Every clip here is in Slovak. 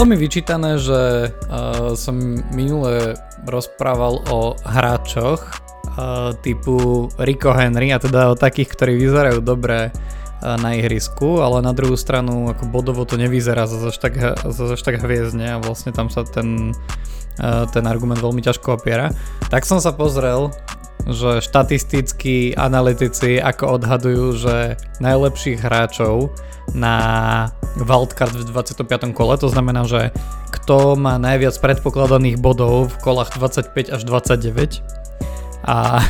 Bolo mi vyčítané, že uh, som minule rozprával o hráčoch uh, typu Rico Henry a teda o takých, ktorí vyzerajú dobre uh, na ihrisku, ale na druhú stranu ako bodovo to nevyzerá zase tak, zase tak hviezdne a vlastne tam sa ten, uh, ten argument veľmi ťažko opiera. Tak som sa pozrel že štatistickí analytici ako odhadujú, že najlepších hráčov na wildcard v 25. kole, to znamená, že kto má najviac predpokladaných bodov v kolách 25 až 29 a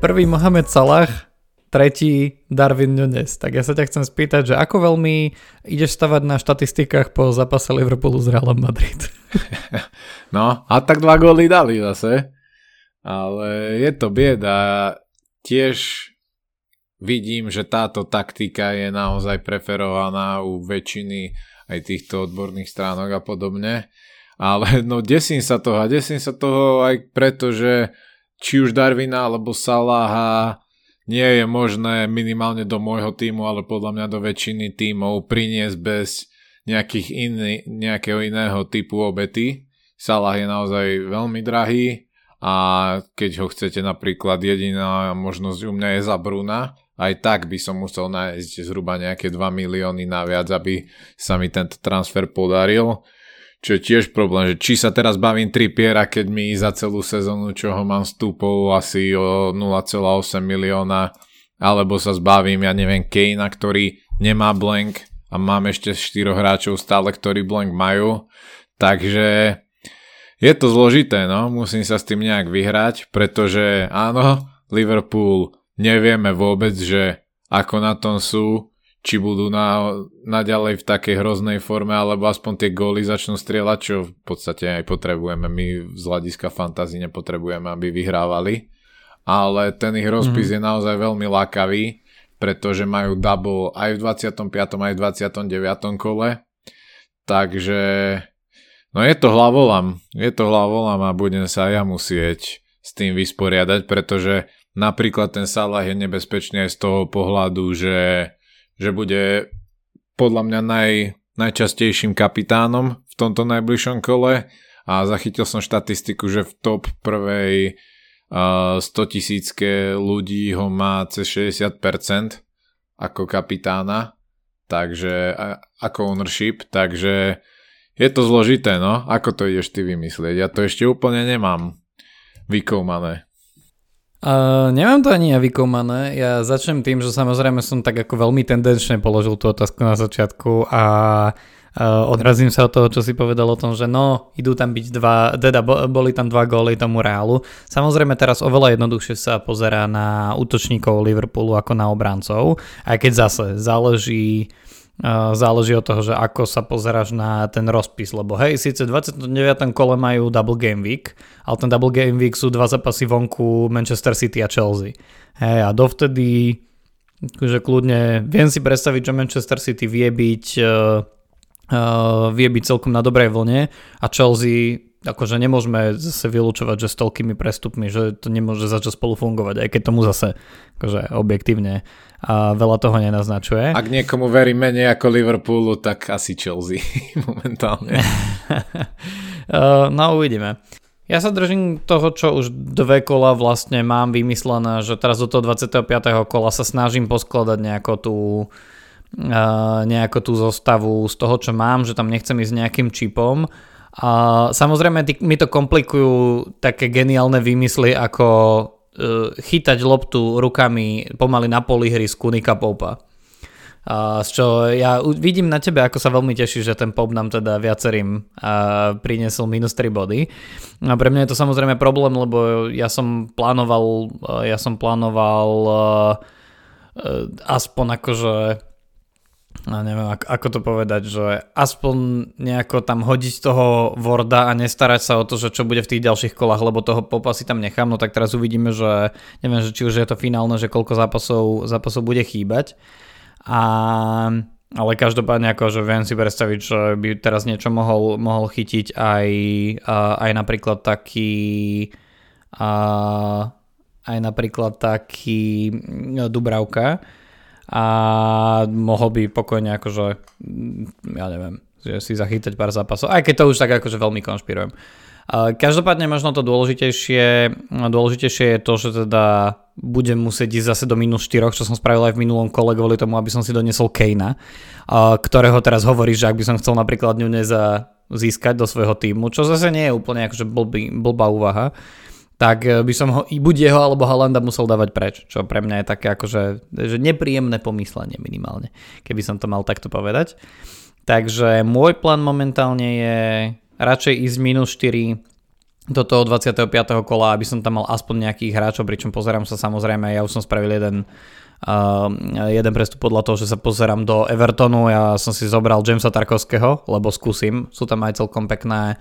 prvý Mohamed Salah, tretí Darwin Nunes. Tak ja sa ťa chcem spýtať, že ako veľmi ideš stavať na štatistikách po zápase Liverpoolu s Realom Madrid? No, a tak dva góly dali zase. Ale je to bieda. Tiež vidím, že táto taktika je naozaj preferovaná u väčšiny aj týchto odborných stránok a podobne. Ale no desím sa toho a desím sa toho aj preto, že či už Darwina alebo Salaha nie je možné minimálne do môjho týmu, ale podľa mňa do väčšiny týmov priniesť bez nejakých iný, nejakého iného typu obety. Salah je naozaj veľmi drahý a keď ho chcete napríklad jediná možnosť u mňa je za Bruna, aj tak by som musel nájsť zhruba nejaké 2 milióny naviac, aby sa mi tento transfer podaril. Čo je tiež problém, že či sa teraz bavím Trippiera, keď mi za celú sezónu, čo ho mám stúpol asi o 0,8 milióna, alebo sa zbavím, ja neviem, Kejna, ktorý nemá blank a mám ešte 4 hráčov stále, ktorí blank majú. Takže je to zložité, no, musím sa s tým nejak vyhrať, pretože áno, Liverpool nevieme vôbec, že ako na tom sú, či budú na, naďalej v takej hroznej forme, alebo aspoň tie góly začnú strieľať, čo v podstate aj potrebujeme. My z hľadiska fantázy nepotrebujeme, aby vyhrávali. Ale ten ich rozpis mm. je naozaj veľmi lákavý, pretože majú double aj v 25. aj v 29. kole. Takže no je to hlavolam. Je to hlavolam a budem sa ja musieť s tým vysporiadať, pretože Napríklad ten Salah je nebezpečný aj z toho pohľadu, že, že bude podľa mňa naj, najčastejším kapitánom v tomto najbližšom kole a zachytil som štatistiku, že v top prvej uh, 100 tisícke ľudí ho má cez 60% ako kapitána, takže ako ownership, takže je to zložité, no, ako to ideš ty vymyslieť, ja to ešte úplne nemám vykoumané. Uh, nemám to ani ja vykomané. Ja začnem tým, že samozrejme som tak ako veľmi tendenčne položil tú otázku na začiatku a uh, odrazím sa od toho, čo si povedal o tom, že no, idú tam byť dva, teda boli tam dva góly tomu Reálu. Samozrejme teraz oveľa jednoduchšie sa pozerá na útočníkov Liverpoolu ako na obrancov, aj keď zase záleží záleží od toho, že ako sa pozeráš na ten rozpis, lebo hej, síce v 29. kole majú double game week, ale ten double game week sú dva zápasy vonku Manchester City a Chelsea. Hej, a dovtedy že kľudne viem si predstaviť, že Manchester City vie byť uh, uh, vie byť celkom na dobrej vlne a Chelsea akože nemôžeme zase vylúčovať, že s toľkými prestupmi, že to nemôže začať spolu fungovať, aj keď tomu zase akože objektívne a veľa toho nenaznačuje. Ak niekomu verí menej ako Liverpoolu, tak asi Chelsea momentálne. no uvidíme. Ja sa držím toho, čo už dve kola vlastne mám vymyslené, že teraz do toho 25. kola sa snažím poskladať nejako tú, uh, tú zostavu z toho, čo mám, že tam nechcem ísť nejakým čipom a samozrejme mi to komplikujú také geniálne výmysly ako uh, chytať loptu rukami pomaly na polihrisku Nika Popa. A z čo ja vidím na tebe, ako sa veľmi teší, že ten pop nám teda viacerým a, priniesol minus 3 body. A pre mňa je to samozrejme problém, lebo ja som plánoval, ja som plánoval aspoň akože a neviem, ako, ako to povedať, že aspoň nejako tam hodiť toho Worda a nestarať sa o to, že čo bude v tých ďalších kolách, lebo toho popa si tam nechám, no tak teraz uvidíme, že neviem, že či už je to finálne, že koľko zápasov, zápasov bude chýbať. A, ale každopádne ako, že viem si predstaviť, že by teraz niečo mohol, mohol chytiť aj, aj napríklad taký aj napríklad taký no, Dubravka, a mohol by pokojne akože, ja neviem, že si zachytať pár zápasov, aj keď to už tak akože veľmi konšpirujem. Každopádne možno to dôležitejšie, dôležitejšie je to, že teda budem musieť ísť zase do minus 4, čo som spravil aj v minulom kole kvôli tomu, aby som si donesol Kejna, ktorého teraz hovorí, že ak by som chcel napríklad Nuneza získať do svojho týmu, čo zase nie je úplne akože blbý, blbá úvaha, tak e, by som ho buď jeho alebo Halanda musel dávať preč, čo pre mňa je také akože že nepríjemné pomyslenie minimálne, keby som to mal takto povedať. Takže môj plán momentálne je radšej ísť minus 4 do toho 25. kola, aby som tam mal aspoň nejakých hráčov, pričom pozerám sa samozrejme, ja už som spravil jeden uh, jeden prestup podľa toho, že sa pozerám do Evertonu, ja som si zobral Jamesa Tarkovského, lebo skúsim, sú tam aj celkom pekné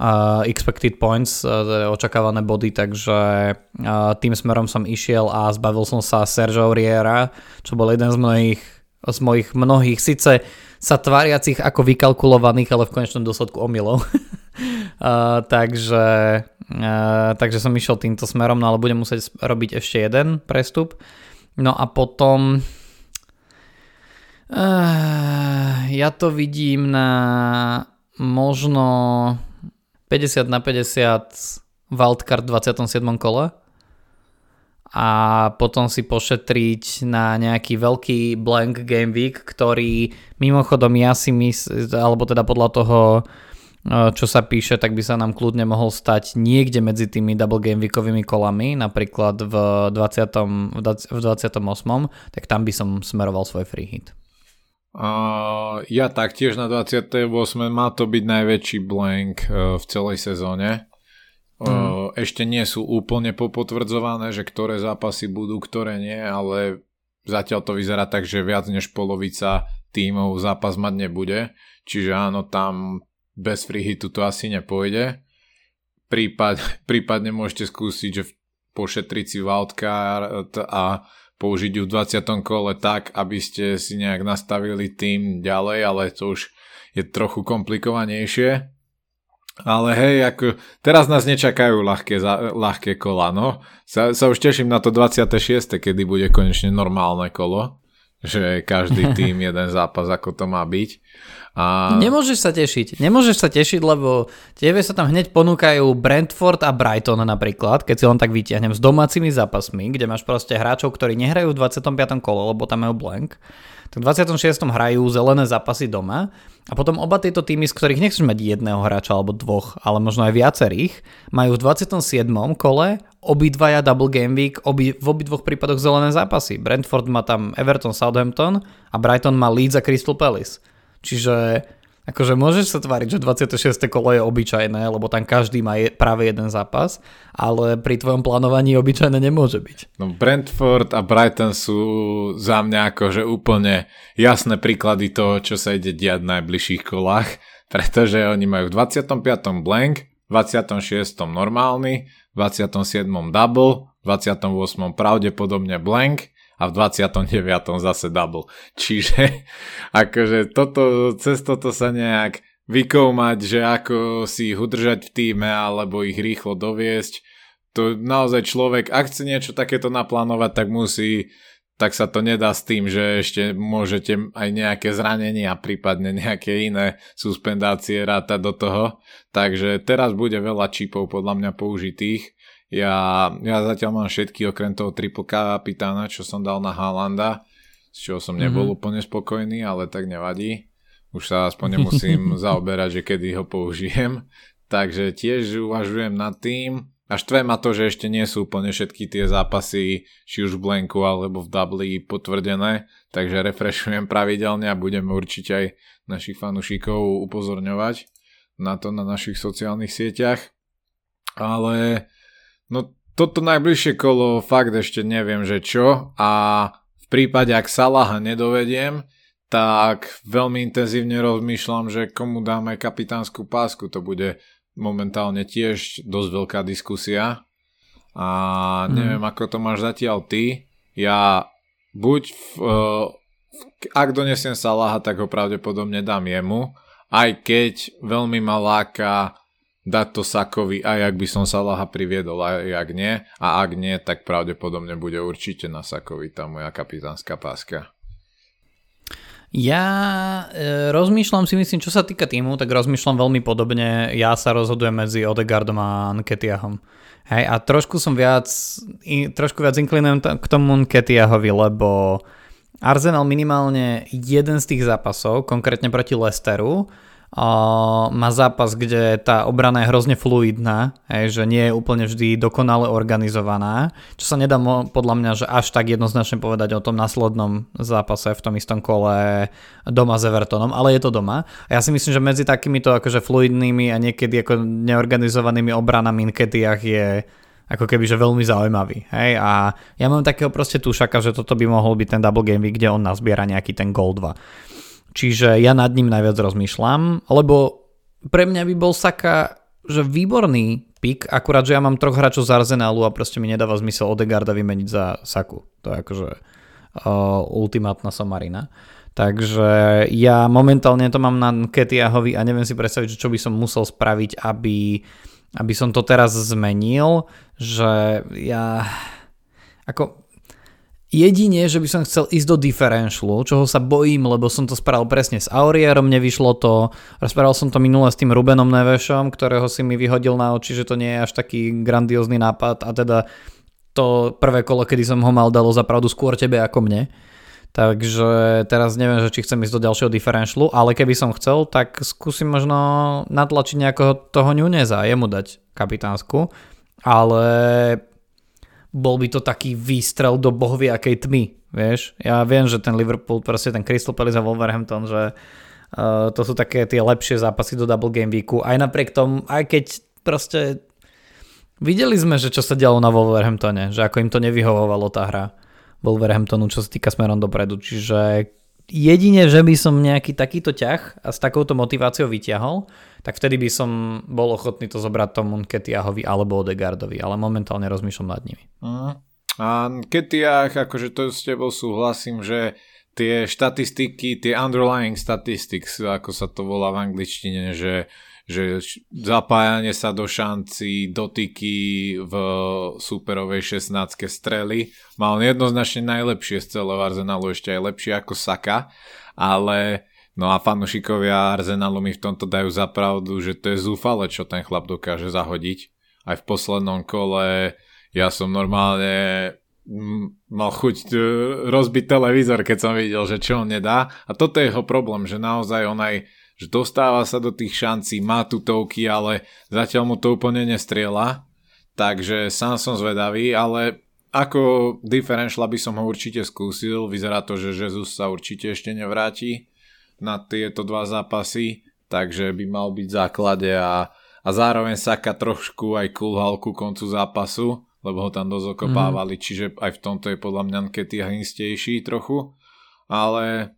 uh, expected points, uh, očakávané body, takže uh, tým smerom som išiel a zbavil som sa Sergio Riera, čo bol jeden z mojich, z mojich mnohých, síce sa tváriacich ako vykalkulovaných, ale v konečnom dôsledku omylov. uh, takže, uh, takže som išiel týmto smerom, no ale budem musieť robiť ešte jeden prestup. No a potom uh, ja to vidím na možno 50 na 50 wildcard 27. kole a potom si pošetriť na nejaký veľký blank game week, ktorý mimochodom ja si myslím, alebo teda podľa toho, e, čo sa píše, tak by sa nám kľudne mohol stať niekde medzi tými double game weekovými kolami, napríklad v 20, v 28. tak tam by som smeroval svoj free hit. Uh, ja taktiež na 28. má to byť najväčší blank uh, v celej sezóne. Mm. Ešte nie sú úplne popotvrdzované, že ktoré zápasy budú, ktoré nie, ale zatiaľ to vyzerá tak, že viac než polovica tímov zápas mať nebude. Čiže áno, tam bez free hitu to asi nepôjde. Prípad, prípadne môžete skúsiť, že pošetriť si wildcard a použiť ju v 20. kole tak, aby ste si nejak nastavili tým ďalej, ale to už je trochu komplikovanejšie. Ale hej, ako, teraz nás nečakajú ľahké, ľahké kola, no. Sa, sa už teším na to 26. kedy bude konečne normálne kolo. Že každý tým jeden zápas, ako to má byť. A... Nemôžeš sa tešiť. Nemôžeš sa tešiť, lebo tebe sa tam hneď ponúkajú Brentford a Brighton napríklad, keď si len tak vytiahnem s domácimi zápasmi, kde máš proste hráčov, ktorí nehrajú v 25. kole, lebo tam majú blank tak v 26. hrajú zelené zápasy doma a potom oba tieto týmy, z ktorých nechceš mať jedného hráča alebo dvoch, ale možno aj viacerých, majú v 27. kole obidvaja double game week, obi, v obidvoch prípadoch zelené zápasy. Brentford má tam Everton, Southampton a Brighton má Leeds a Crystal Palace. Čiže Akože môžeš sa tváriť, že 26. kolo je obyčajné, lebo tam každý má je, práve jeden zápas, ale pri tvojom plánovaní obyčajné nemôže byť. No Brentford a Brighton sú za mňa akože úplne jasné príklady toho, čo sa ide diať v najbližších kolách, pretože oni majú v 25. blank, 26. normálny, 27. double, 28. pravdepodobne blank a v 29. zase double. Čiže akože toto, cez toto sa nejak vykoumať, že ako si ich udržať v týme alebo ich rýchlo doviesť. To naozaj človek, ak chce niečo takéto naplánovať, tak musí tak sa to nedá s tým, že ešte môžete aj nejaké zranenia, prípadne nejaké iné suspendácie rátať do toho. Takže teraz bude veľa čipov podľa mňa použitých ja, ja zatiaľ mám všetky okrem toho triple kapitána, čo som dal na Haalanda, z čoho som nebol mm-hmm. úplne spokojný, ale tak nevadí. Už sa aspoň nemusím zaoberať, že kedy ho použijem. Takže tiež uvažujem nad tým. A štve ma to, že ešte nie sú úplne všetky tie zápasy, či už v Blanku alebo v Dubli potvrdené, takže refreshujem pravidelne a budeme určite aj našich fanúšikov upozorňovať na to na našich sociálnych sieťach. Ale No toto najbližšie kolo fakt ešte neviem, že čo a v prípade, ak Salaha nedovediem, tak veľmi intenzívne rozmýšľam, že komu dáme kapitánsku pásku. To bude momentálne tiež dosť veľká diskusia. A neviem, mm. ako to máš zatiaľ ty. Ja buď v, uh, ak donesiem Salaha, tak ho pravdepodobne dám jemu. Aj keď veľmi ma láka dať to Sakovi, aj ak by som Salaha priviedol, aj ak nie. A ak nie, tak pravdepodobne bude určite na Sakovi tá moja kapitánska páska. Ja e, rozmýšľam si myslím, čo sa týka týmu, tak rozmýšľam veľmi podobne. Ja sa rozhodujem medzi Odegardom a Nketiahom. Hej, a trošku som viac, i, trošku viac inklinujem k tomu Nketiahovi, lebo Arsenal minimálne jeden z tých zápasov, konkrétne proti Lesteru, má zápas, kde tá obrana je hrozne fluidná, hej, že nie je úplne vždy dokonale organizovaná, čo sa nedá podľa mňa, že až tak jednoznačne povedať o tom následnom zápase v tom istom kole doma s Evertonom, ale je to doma. A ja si myslím, že medzi takýmito akože fluidnými a niekedy ako neorganizovanými obranami Nketiach je ako keby, že veľmi zaujímavý. Hej? A ja mám takého proste tušaka, že toto by mohol byť ten double game kde on nazbiera nejaký ten gol 2. Čiže ja nad ním najviac rozmýšľam, lebo pre mňa by bol Saka že výborný pik, akurát, že ja mám troch hráčov z Arsenalu a proste mi nedáva zmysel Odegarda vymeniť za Saku. To je akože uh, ultimátna somarina. Takže ja momentálne to mám na Ketiahovi a neviem si predstaviť, čo by som musel spraviť, aby, aby som to teraz zmenil, že ja ako Jedine, že by som chcel ísť do differentialu, čoho sa bojím, lebo som to spravil presne s Aurierom, nevyšlo to. Rozprával som to minule s tým Rubenom Nevešom, ktorého si mi vyhodil na oči, že to nie je až taký grandiózny nápad a teda to prvé kolo, kedy som ho mal, dalo zapravdu skôr tebe ako mne. Takže teraz neviem, že či chcem ísť do ďalšieho differentialu, ale keby som chcel, tak skúsim možno natlačiť nejakého toho Nuneza, jemu dať kapitánsku. Ale bol by to taký výstrel do bohvie akej tmy, vieš. Ja viem, že ten Liverpool, proste ten Crystal Palace a Wolverhampton, že uh, to sú také tie lepšie zápasy do double game weeku. Aj napriek tomu, aj keď proste videli sme, že čo sa dialo na Wolverhamptone, že ako im to nevyhovovalo tá hra Wolverhamptonu, čo sa týka smerom dopredu. Čiže jedine, že by som nejaký takýto ťah a s takouto motiváciou vyťahol, tak vtedy by som bol ochotný to zobrať tomu Ketiahovi alebo Odegardovi, ale momentálne rozmýšľam nad nimi. Uh, a Ketiach, akože to s tebou súhlasím, že tie štatistiky, tie underlying statistics, ako sa to volá v angličtine, že že zapájanie sa do šanci, dotyky v superovej 16 strely. Mal jednoznačne najlepšie z celého Arsenalu, ešte aj lepšie ako Saka, ale No a fanúšikovia Arsenalu mi v tomto dajú za pravdu, že to je zúfale, čo ten chlap dokáže zahodiť. Aj v poslednom kole ja som normálne mal chuť e, rozbiť televízor, keď som videl, že čo on nedá. A toto je jeho problém, že naozaj on aj že dostáva sa do tých šancí, má tutovky, ale zatiaľ mu to úplne nestriela. Takže sám som zvedavý, ale ako differential by som ho určite skúsil. Vyzerá to, že Jesus sa určite ešte nevráti na tieto dva zápasy, takže by mal byť v základe a, a zároveň Saka trošku aj kulhal ku koncu zápasu, lebo ho tam dosť okopávali, mm. čiže aj v tomto je podľa mňa Nkety hynstejší trochu, ale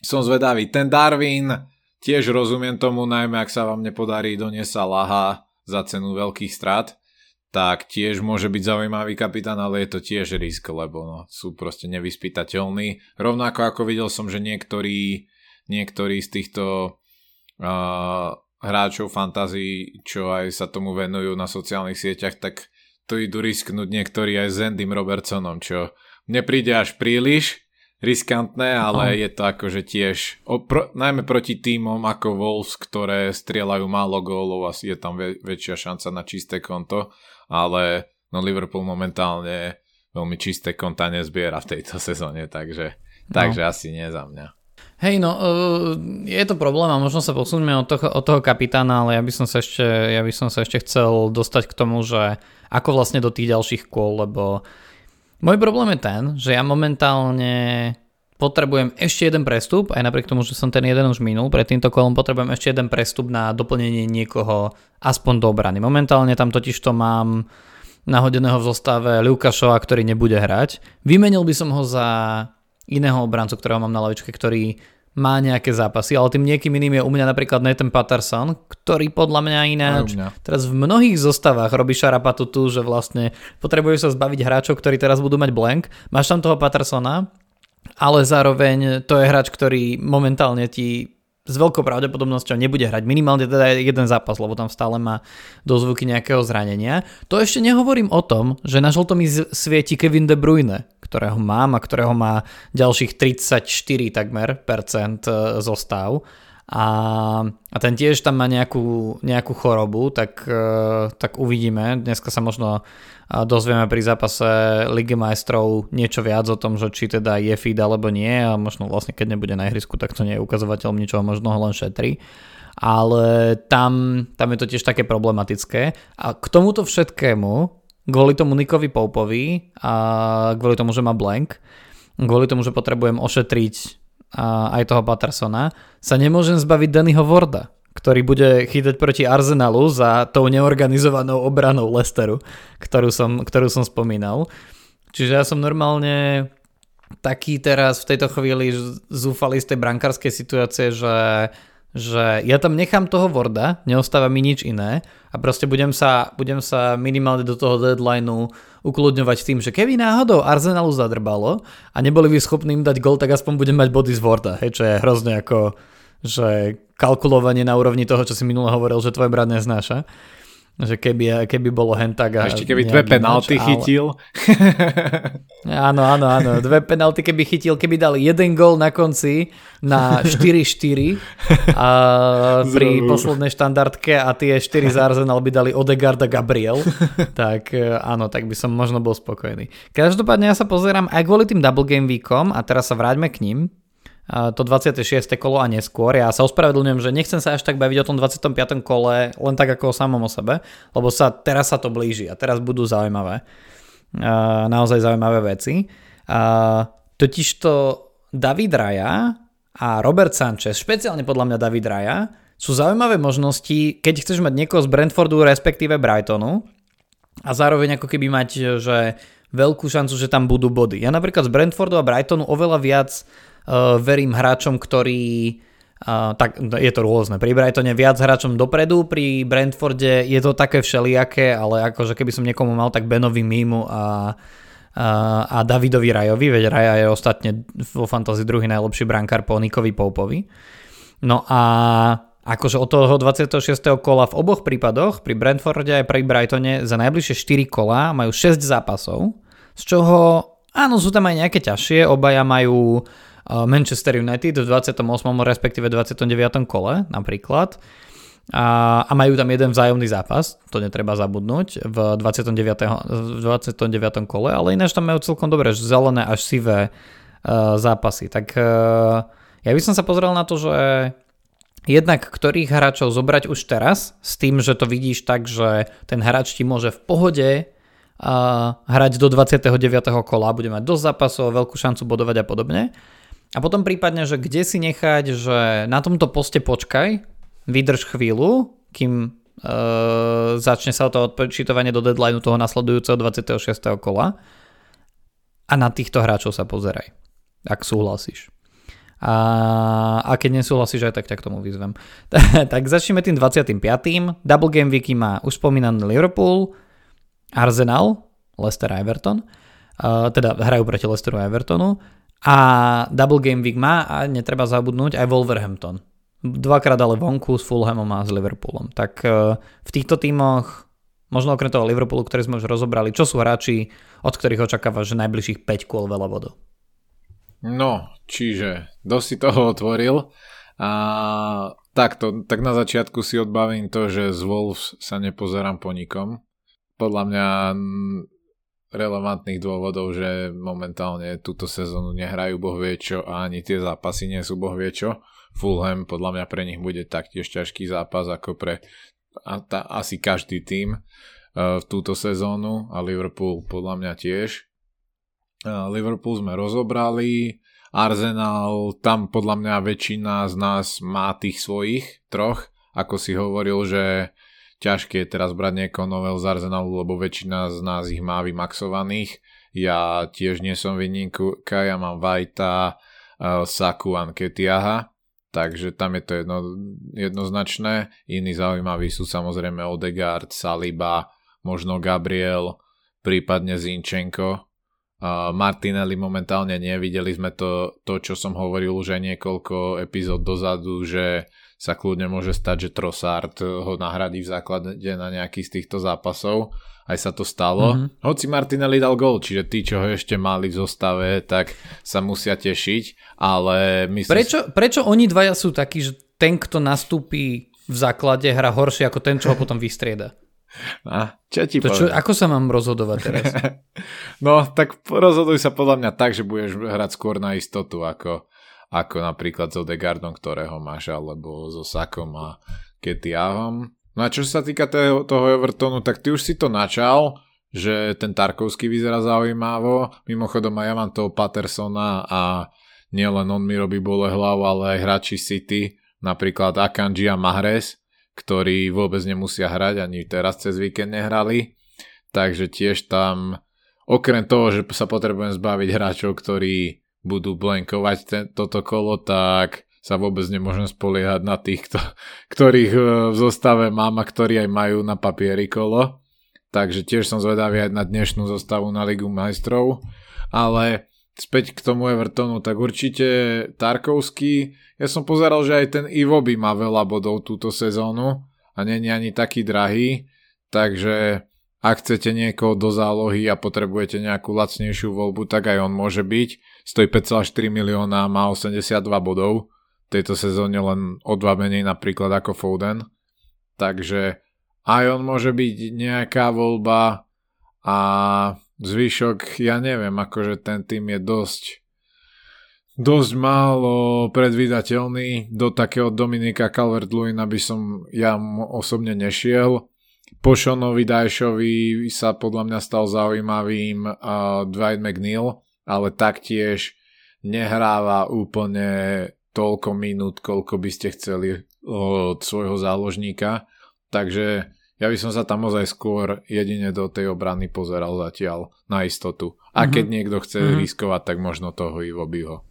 som zvedavý. Ten Darwin, tiež rozumiem tomu, najmä ak sa vám nepodarí doniesť Laha za cenu veľkých strát, tak tiež môže byť zaujímavý kapitán, ale je to tiež risk, lebo no, sú proste nevyspytateľní. Rovnako ako videl som, že niektorí niektorí z týchto uh, hráčov fantasy, čo aj sa tomu venujú na sociálnych sieťach, tak to idú risknúť niektorí aj s Endym Robertsonom, čo mne až príliš riskantné, ale oh. je to akože tiež, opr- najmä proti týmom ako Wolves, ktoré strieľajú málo gólov a je tam väč- väčšia šanca na čisté konto, ale no Liverpool momentálne veľmi čisté konta nezbiera v tejto sezóne, takže, no. takže asi nie za mňa. Hej, no, uh, je to problém a možno sa posuneme od toho, od toho kapitána, ale ja by, som sa ešte, ja by som sa ešte chcel dostať k tomu, že ako vlastne do tých ďalších kôl, lebo môj problém je ten, že ja momentálne potrebujem ešte jeden prestup, aj napriek tomu, že som ten jeden už minul, pred týmto kolom potrebujem ešte jeden prestup na doplnenie niekoho aspoň do obrany. Momentálne tam totiž to mám nahodeného v zostave Lukášova, ktorý nebude hrať. Vymenil by som ho za iného obrancu, ktorého mám na lavičke, ktorý má nejaké zápasy, ale tým niekým iným je u mňa napríklad Nathan Patterson, ktorý podľa mňa ináč teraz v mnohých zostavách robí šarapatu tu, že vlastne potrebuješ sa zbaviť hráčov, ktorí teraz budú mať blank. Máš tam toho Pattersona, ale zároveň to je hráč, ktorý momentálne ti s veľkou pravdepodobnosťou nebude hrať minimálne teda jeden zápas, lebo tam stále má dozvuky nejakého zranenia. To ešte nehovorím o tom, že na žltom svieti Kevin De Bruyne, ktorého mám a ktorého má ďalších 34 takmer percent e, zostav. A, a ten tiež tam má nejakú, nejakú chorobu, tak, e, tak uvidíme. Dneska sa možno dozvieme pri zápase Ligy majstrov niečo viac o tom, že či teda je feed alebo nie a možno vlastne keď nebude na ihrisku, tak to nie je ukazovateľom ničoho, možno ho len šetrí. Ale tam, tam je to tiež také problematické. A k tomuto všetkému, kvôli tomu Nikovi Poupovi a kvôli tomu, že má blank, kvôli tomu, že potrebujem ošetriť a aj toho Pattersona, sa nemôžem zbaviť Dannyho Warda, ktorý bude chytať proti Arsenalu za tou neorganizovanou obranou Lesteru, ktorú som, ktorú som spomínal. Čiže ja som normálne taký teraz v tejto chvíli zúfalý z tej brankárskej situácie, že, že ja tam nechám toho Worda, neostáva mi nič iné a proste budem sa, budem sa minimálne do toho deadlineu ukludňovať tým, že keby náhodou Arsenalu zadrbalo a neboli by schopní im dať gol, tak aspoň budem mať body z Worda, hej, čo je hrozne ako že kalkulovanie na úrovni toho, čo si minule hovoril, že tvoj brat neznáša že keby, keby bolo hen tak. A ešte keby dve penalty ale... chytil. áno, áno, áno. Dve penalty keby chytil, keby dal jeden gol na konci na 4-4 a pri poslednej štandardke a tie 4 za Arsenal by dali Odegaard a Gabriel, tak e, áno, tak by som možno bol spokojný. Každopádne ja sa pozerám aj kvôli tým double game weekom a teraz sa vráťme k ním to 26. kolo a neskôr. Ja sa ospravedlňujem, že nechcem sa až tak baviť o tom 25. kole len tak ako o samom o sebe, lebo sa, teraz sa to blíži a teraz budú zaujímavé. Naozaj zaujímavé veci. Totižto David Raja a Robert Sanchez, špeciálne podľa mňa David Raja, sú zaujímavé možnosti, keď chceš mať niekoho z Brentfordu respektíve Brightonu a zároveň ako keby mať, že veľkú šancu, že tam budú body. Ja napríklad z Brentfordu a Brightonu oveľa viac verím hráčom, ktorí uh, tak je to rôzne. Pri Brightone viac hráčom dopredu, pri Brentforde je to také všelijaké, ale akože keby som niekomu mal, tak Benovi Mimu a, a, a Davidovi Rajovi, veď Raja je ostatne vo fantasy druhý najlepší brankár po Nikovi Poupovi. No a akože od toho 26. kola v oboch prípadoch, pri Brentforde aj pri Brightone, za najbližšie 4 kola majú 6 zápasov, z čoho áno, sú tam aj nejaké ťažšie, obaja majú Manchester United v 28. respektíve 29. kole napríklad. A, majú tam jeden vzájomný zápas, to netreba zabudnúť, v 29. V 29. kole, ale ináč tam majú celkom dobre zelené až sivé uh, zápasy. Tak uh, ja by som sa pozrel na to, že jednak ktorých hráčov zobrať už teraz, s tým, že to vidíš tak, že ten hráč ti môže v pohode uh, hrať do 29. kola, bude mať dosť zápasov, veľkú šancu bodovať a podobne. A potom prípadne, že kde si nechať, že na tomto poste počkaj, vydrž chvíľu, kým e, začne sa to odpočítovanie do deadlineu toho nasledujúceho 26. kola a na týchto hráčov sa pozeraj, ak súhlasíš. A, a keď nesúhlasíš aj tak ťa k tomu vyzvem. tak začneme tým 25. Double Game Weeky má už spomínaný Liverpool, Arsenal, Leicester a Everton. Uh, teda hrajú proti Leicesteru a Evertonu. A Double Game Week má a netreba zabudnúť aj Wolverhampton. Dvakrát ale vonku s Fulhamom a s Liverpoolom. Tak e, v týchto tímoch, možno okrem toho Liverpoolu, ktorý sme už rozobrali, čo sú hráči, od ktorých očakávaš, že najbližších 5 kôl veľa bodov? No, čiže dosť si toho otvoril. A takto, tak na začiatku si odbavím to, že z Wolves sa nepozerám po nikom. Podľa mňa relevantných dôvodov, že momentálne túto sezónu nehrajú boh vie a ani tie zápasy nie sú boh vie čo. Fulham podľa mňa pre nich bude taktiež ťažký zápas ako pre a tá, asi každý tým uh, v túto sezónu a Liverpool podľa mňa tiež. Uh, Liverpool sme rozobrali, Arsenal, tam podľa mňa väčšina z nás má tých svojich troch, ako si hovoril, že ťažké je teraz brať niekoho nového z Arsenalu, lebo väčšina z nás ich má vymaxovaných. Ja tiež nie som vinníku, ja mám Vajta, uh, Saku, Anketiaha, takže tam je to jedno, jednoznačné. Iní zaujímaví sú samozrejme Odegaard, Saliba, možno Gabriel, prípadne Zinčenko. Uh, Martinelli momentálne nevideli sme to, to, čo som hovoril už aj niekoľko epizód dozadu, že sa kľudne môže stať, že Trossard ho nahradí v základe na nejaký z týchto zápasov. Aj sa to stalo. Mm-hmm. Hoci Martinelli dal gol, čiže tí, čo ho ešte mali v zostave, tak sa musia tešiť, ale myslím... Prečo, prečo oni dvaja sú takí, že ten, kto nastúpi v základe, hra horšie ako ten, čo ho potom vystrieda? A, čo ti to čo, ako sa mám rozhodovať teraz? no, tak rozhoduj sa podľa mňa tak, že budeš hrať skôr na istotu, ako, ako napríklad so Degardom, ktorého máš, alebo so Sakom a Ketiahom. No a čo sa týka toho, toho Evertonu, tak ty už si to načal, že ten Tarkovský vyzerá zaujímavo. Mimochodom aj ja mám toho Patersona a nielen on mi robí bole hlavu, ale aj hráči City, napríklad Akanji a Mahrez, ktorí vôbec nemusia hrať, ani teraz cez víkend nehrali. Takže tiež tam, okrem toho, že sa potrebujem zbaviť hráčov, ktorí budú blankovať ten, toto kolo, tak sa vôbec nemôžem spoliehať na tých, kto, ktorých e, v zostave mám a ktorí aj majú na papieri kolo. Takže tiež som zvedavý aj na dnešnú zostavu na Ligu majstrov. Ale späť k tomu Evertonu, tak určite Tarkovský. Ja som pozeral, že aj ten by má veľa bodov túto sezónu a je ani taký drahý, takže ak chcete niekoho do zálohy a potrebujete nejakú lacnejšiu voľbu, tak aj on môže byť. Stojí 5,4 milióna, má 82 bodov. V tejto sezóne len o dva menej napríklad ako Foden. Takže aj on môže byť nejaká voľba a Zvyšok, ja neviem, akože ten tým je dosť dosť málo predvídateľný. Do takého Dominika calvert by som ja osobne nešiel. Po Šonovi Dajšovi sa podľa mňa stal zaujímavým uh, Dwight McNeil, ale taktiež nehráva úplne toľko minút, koľko by ste chceli od svojho záložníka. Takže ja by som sa tam ozaj skôr jedine do tej obrany pozeral zatiaľ na istotu. A mm-hmm. keď niekto chce mm-hmm. riskovať, tak možno toho Ivo Biho.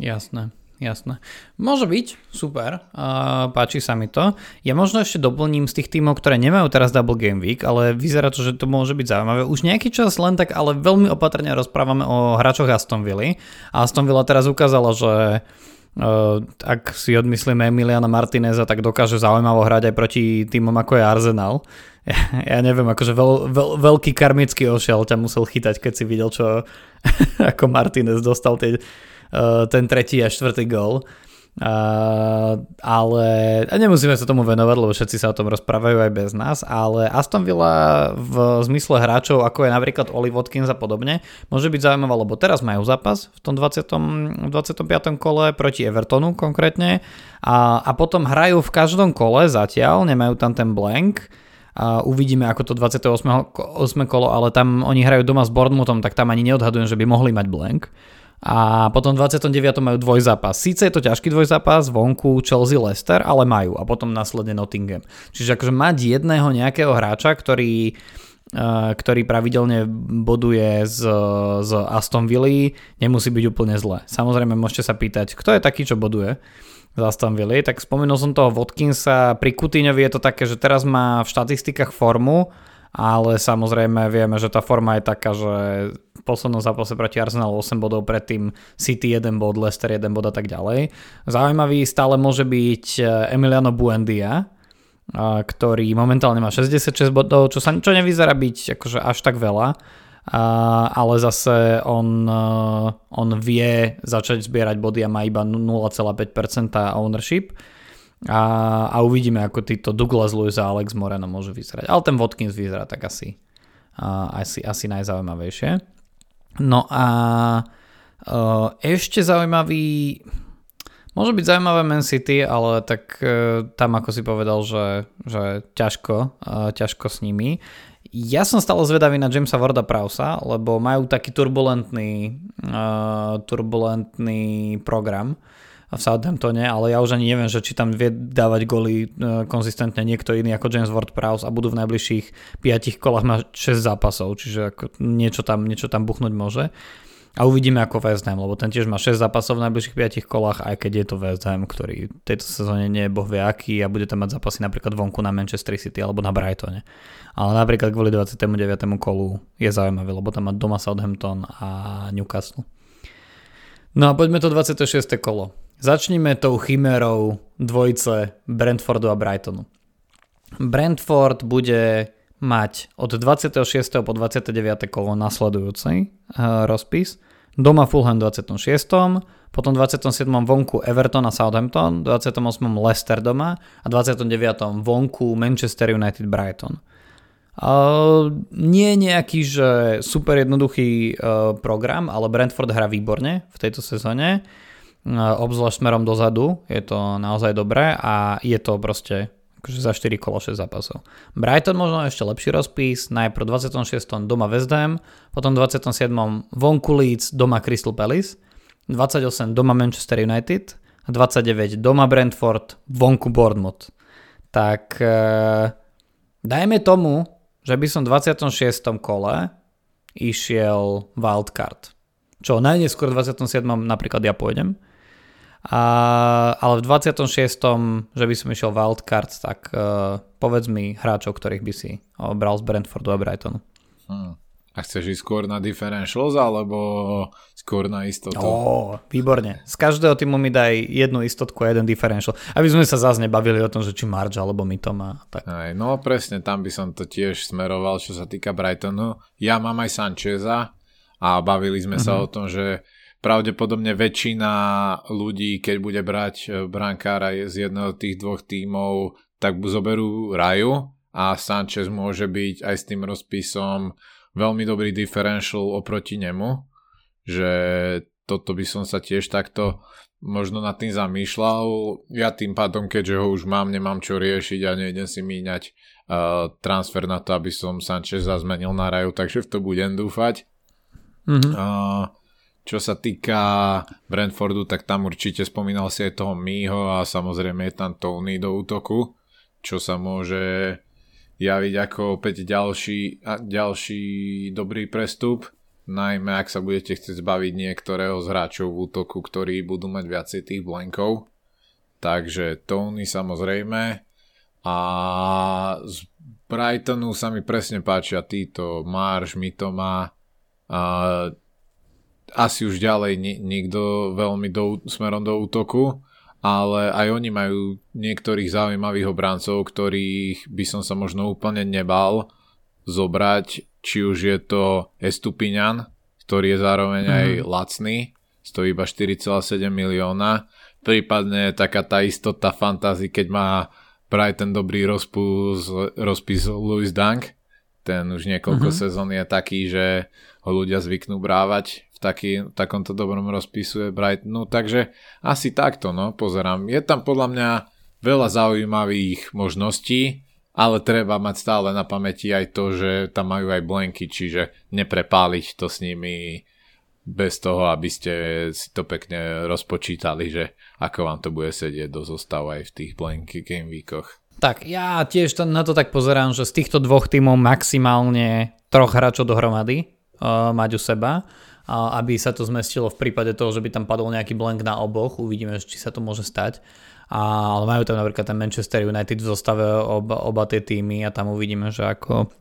Jasné. Jasné. Môže byť, super, uh, páči sa mi to. Ja možno ešte doplním z tých tímov, ktoré nemajú teraz Double Game Week, ale vyzerá to, že to môže byť zaujímavé. Už nejaký čas len tak, ale veľmi opatrne rozprávame o hráčoch Aston Villa. A Aston Villa teraz ukázala, že Uh, ak si odmyslíme Emiliana Martineza, tak dokáže zaujímavo hrať aj proti týmom ako je Arsenal. Ja, ja neviem, akože veľ, veľ, veľký karmický ošiel ťa musel chytať, keď si videl, čo ako Martinez dostal tie, ten tretí a štvrtý gol. Uh, ale a nemusíme sa tomu venovať, lebo všetci sa o tom rozprávajú aj bez nás, ale Aston Villa v zmysle hráčov, ako je napríklad Oli Watkins a podobne, môže byť zaujímavé, lebo teraz majú zápas v tom 20, 25. kole proti Evertonu konkrétne a, a potom hrajú v každom kole zatiaľ, nemajú tam ten blank, a uvidíme ako to 28. 8. kolo, ale tam oni hrajú doma s Bournemouthom, tak tam ani neodhadujem, že by mohli mať blank a potom 29. majú dvojzápas. Síce je to ťažký dvojzápas, vonku Chelsea Leicester, ale majú a potom následne Nottingham. Čiže akože mať jedného nejakého hráča, ktorý eh, ktorý pravidelne boduje z, z Aston Villa, nemusí byť úplne zle. Samozrejme môžete sa pýtať, kto je taký, čo boduje z Aston Villa, tak spomenul som toho Watkinsa, pri Coutinhovi je to také, že teraz má v štatistikách formu, ale samozrejme vieme, že tá forma je taká, že poslednom zápase proti Arsenalu 8 bodov, predtým City 1 bod, Leicester 1 bod a tak ďalej. Zaujímavý stále môže byť eh, Emiliano Buendia, eh, ktorý momentálne má 66 bodov, čo, sa, čo nevyzerá byť akože až tak veľa, ale zase on, on vie začať zbierať body a má iba 0,5% ownership a, a uvidíme, ako títo Douglas Lewis a Alex Moreno môžu vyzerať. Ale ten Watkins vyzerá tak asi, asi, asi najzaujímavejšie. No a uh, ešte zaujímavý Môže byť zaujímavé Man City, ale tak uh, tam ako si povedal, že, že ťažko, uh, ťažko s nimi. Ja som stále zvedavý na Jamesa Warda Prausa, lebo majú taký turbulentný, turbulentný program v Southamptone, ale ja už ani neviem, že či tam vie dávať goly e, konzistentne niekto iný ako James Ward-Prowse a budú v najbližších 5 kolách mať 6 zápasov, čiže ako niečo, tam, niečo tam buchnúť môže. A uvidíme ako West Ham, lebo ten tiež má 6 zápasov v najbližších 5 kolách, aj keď je to West Ham, ktorý v tejto sezóne nie je boh vie aký a bude tam mať zápasy napríklad vonku na Manchester City alebo na Brightone. Ale napríklad kvôli 29. kolu je zaujímavé, lebo tam má doma Southampton a Newcastle. No a poďme to 26. kolo. Začníme tou chimérou dvojice Brentfordu a Brightonu. Brentford bude mať od 26. po 29. kolo nasledujúci uh, rozpis. Doma Fulham 26. Potom 27. vonku Everton a Southampton, 28. Leicester doma a 29. vonku Manchester United Brighton. Uh, nie je nejaký, že super jednoduchý uh, program, ale Brentford hrá výborne v tejto sezóne. Uh, obzvlášť smerom dozadu je to naozaj dobré a je to proste akože za 4 kolo 6 zápasov. Brighton možno ešte lepší rozpis, najprv 26. doma West Ham, potom 27. vonku Leeds, doma Crystal Palace, 28 doma Manchester United a 29 doma Brentford, vonku Bournemouth. Tak e, dajme tomu, že by som v 26. kole išiel wildcard. Čo najneskôr v 27. napríklad ja pôjdem, a, ale v 26. že by som išiel wildcard, tak uh, povedz mi hráčov, ktorých by si uh, bral z Brentfordu a Brightonu. Hmm. A chceš ísť skôr na differentials alebo skôr na istotu? Ó, výborne. Z každého týmu mi daj jednu istotku a jeden differential. Aby sme sa zase nebavili o tom, že či Marge alebo my to má. Tak. Aj, no presne, tam by som to tiež smeroval, čo sa týka Brightonu. Ja mám aj Sancheza a bavili sme uh-huh. sa mhm. o tom, že pravdepodobne väčšina ľudí, keď bude brať e, brankára z jedného z tých dvoch tímov, tak zoberú Raju a Sanchez môže byť aj s tým rozpisom veľmi dobrý differential oproti nemu, že toto by som sa tiež takto možno nad tým zamýšľal. Ja tým pádom, keďže ho už mám, nemám čo riešiť a nejdem si míňať uh, transfer na to, aby som Sanchez zmenil na raju, takže v to budem dúfať. Mm-hmm. Uh, čo sa týka Brentfordu, tak tam určite spomínal si aj toho Mího a samozrejme je tam Tony do útoku, čo sa môže javiť ako opäť ďalší, ďalší dobrý prestup, najmä ak sa budete chcieť zbaviť niektorého z hráčov v útoku, ktorí budú mať viacej tých blankov. Takže Tony samozrejme a z Brightonu sa mi presne páčia títo Marš, Mitoma, a asi už ďalej ni- nikto veľmi do, smerom do útoku, ale aj oni majú niektorých zaujímavých obráncov, ktorých by som sa možno úplne nebal zobrať, či už je to Estupiňan, ktorý je zároveň mm. aj mhm. lacný, stojí iba 4,7 milióna, prípadne taká tá istota fantázy, keď má práve ten dobrý rozpus, rozpis Louis Dunk, ten už niekoľko mm-hmm. sezón je taký, že ho ľudia zvyknú brávať v taký, takomto dobrom rozpisu je Brightonu, takže asi takto, no, pozerám. Je tam podľa mňa veľa zaujímavých možností, ale treba mať stále na pamäti aj to, že tam majú aj blanky, čiže neprepáliť to s nimi bez toho, aby ste si to pekne rozpočítali, že ako vám to bude sedieť do zostavu aj v tých blanky game weekoch. Tak, ja tiež na to tak pozerám, že z týchto dvoch tímov maximálne troch hráčov dohromady uh, mať u seba aby sa to zmestilo v prípade toho, že by tam padol nejaký blank na oboch. Uvidíme, či sa to môže stať. A, ale majú tam napríklad ten Manchester United v zostave oba, oba tie týmy a tam uvidíme, že ako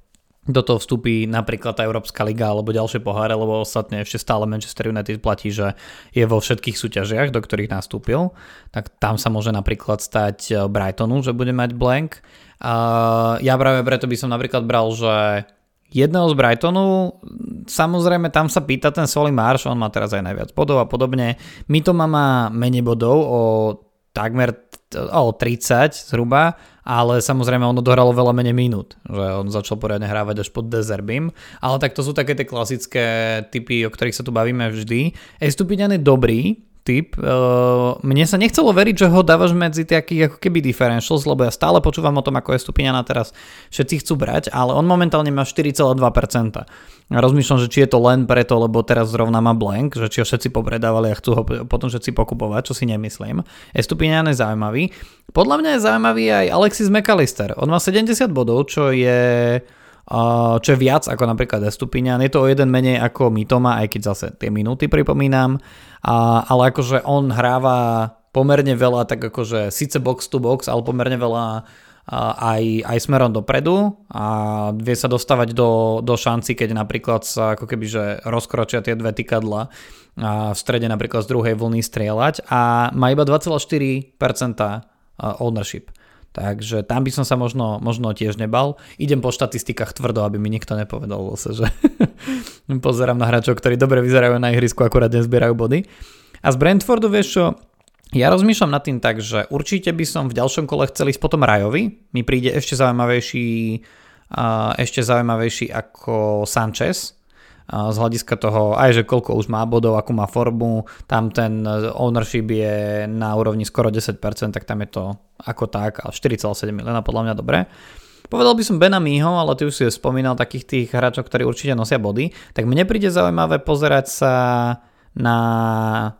do toho vstúpi napríklad tá Európska liga alebo ďalšie poháre, lebo ostatne ešte stále Manchester United platí, že je vo všetkých súťažiach, do ktorých nastúpil, tak tam sa môže napríklad stať e, Brightonu, že bude mať blank. A ja práve preto by som napríklad bral, že jedného z Brightonu, samozrejme tam sa pýta ten Soli Marš, on má teraz aj najviac bodov a podobne. Mitoma má menej bodov o takmer o 30 zhruba, ale samozrejme ono dohralo veľa menej minút, že on začal poriadne hrávať až pod Dezerbim, ale tak to sú také tie klasické typy, o ktorých sa tu bavíme vždy. Estupiňan je dobrý, typ. Uh, mne sa nechcelo veriť, že ho dávaš medzi takých ako keby differentials, lebo ja stále počúvam o tom, ako je Stupiňana teraz všetci chcú brať, ale on momentálne má 4,2%. A rozmýšľam, že či je to len preto, lebo teraz zrovna má blank, že či ho všetci popredávali a chcú ho potom všetci pokupovať, čo si nemyslím. Estupiňan je zaujímavý. Podľa mňa je zaujímavý aj Alexis McAllister. On má 70 bodov, čo je čo je viac ako napríklad Estupinian. Je to o jeden menej ako Mitoma, aj keď zase tie minúty pripomínam, a, ale akože on hráva pomerne veľa, tak akože síce box to box, ale pomerne veľa aj, aj smerom dopredu a vie sa dostávať do, do šanci, keď napríklad sa ako keby že rozkročia tie dve tykadla a v strede napríklad z druhej vlny strieľať a má iba 2,4% ownership. Takže tam by som sa možno, možno tiež nebal. Idem po štatistikách tvrdo, aby mi nikto nepovedal zase, že pozerám na hráčov, ktorí dobre vyzerajú na ihrisku, akurát nezbierajú body. A z Brentfordu vieš čo, ja rozmýšľam nad tým tak, že určite by som v ďalšom kole chcel ísť potom Rajovi. Mi príde ešte zaujímavejší, ešte zaujímavejší ako Sanchez z hľadiska toho, aj že koľko už má bodov, akú má formu, tam ten ownership je na úrovni skoro 10%, tak tam je to ako tak, a 4,7 milióna podľa mňa dobre. Povedal by som Bena Mího, ale ty už si spomínal takých tých hráčov, ktorí určite nosia body, tak mne príde zaujímavé pozerať sa na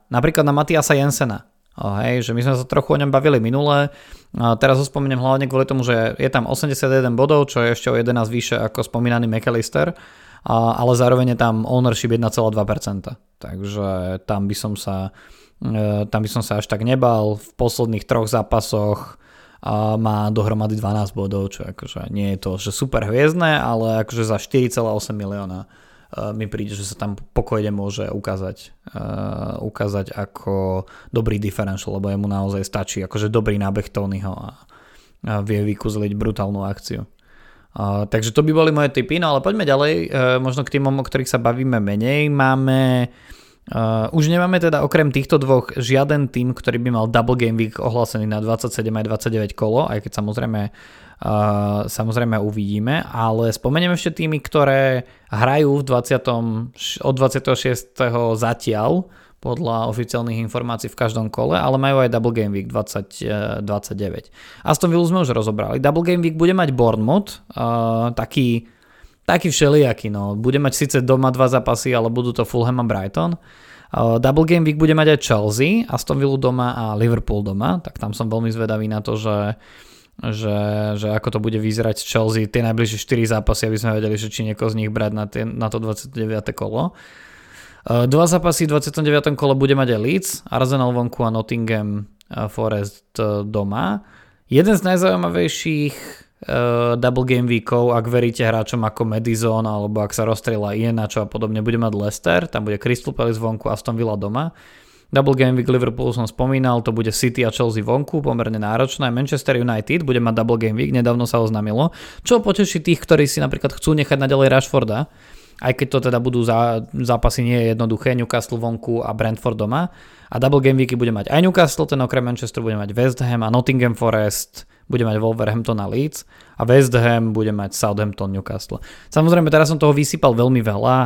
napríklad na Matiasa Jensena, O, hej, že my sme sa trochu o ňom bavili minule. A teraz ho spomeniem hlavne kvôli tomu, že je tam 81 bodov, čo je ešte o 11 vyššie ako spomínaný McAllister, ale zároveň je tam ownership 1,2%. Takže tam by som sa e, tam by som sa až tak nebal. V posledných troch zápasoch má dohromady 12 bodov, čo akože nie je to že super hviezdne, ale akože za 4,8 milióna Eh, mi príde, že sa tam pokojne môže ukázať, uh, ukázať ako dobrý differential, lebo jemu naozaj stačí akože dobrý nábeh Tonyho a, a vie vykúzliť brutálnu akciu. Takže to by boli moje typy, no ale poďme ďalej, uh, možno k týmom, o ktorých sa bavíme menej. Máme Uh, už nemáme teda okrem týchto dvoch žiaden tým, ktorý by mal Double Game Week ohlásený na 27 aj 29 kolo, aj keď samozrejme Uh, samozrejme uvidíme, ale spomeniem ešte týmy, ktoré hrajú v 20, od 26. zatiaľ podľa oficiálnych informácií v každom kole, ale majú aj Double Game Week 20, 29. Aston Villa sme už rozobrali. Double Game Week bude mať Bournemouth, uh, taký, taký všelijaký. No. Bude mať síce doma dva zápasy, ale budú to Fulham a Brighton. Uh, Double Game Week bude mať aj Chelsea, Aston Villa doma a Liverpool doma, tak tam som veľmi zvedavý na to, že že, že ako to bude vyzerať z Chelsea tie najbližšie 4 zápasy, aby sme vedeli, že či niekoho z nich brať na, tie, na to 29. kolo. Uh, dva zápasy v 29. kole bude mať aj Leeds, Arsenal vonku a Nottingham uh, Forest uh, doma. Jeden z najzaujímavejších double game weekov, ak veríte hráčom ako Madison alebo ak sa rozstrela Ienačo a podobne, bude mať Leicester, tam bude Crystal Palace vonku, Aston Villa doma. Double Game Week Liverpool som spomínal, to bude City a Chelsea vonku, pomerne náročné. Manchester United bude mať Double Game Week, nedávno sa oznámilo, čo poteší tých, ktorí si napríklad chcú nechať naďalej Rashforda, aj keď to teda budú za, zápasy nie je jednoduché, Newcastle vonku a Brentford doma. A Double Game Weeky bude mať aj Newcastle, ten okrem Manchester bude mať West Ham a Nottingham Forest, bude mať Wolverhampton a Leeds a West Ham bude mať Southampton, Newcastle. Samozrejme, teraz som toho vysypal veľmi veľa,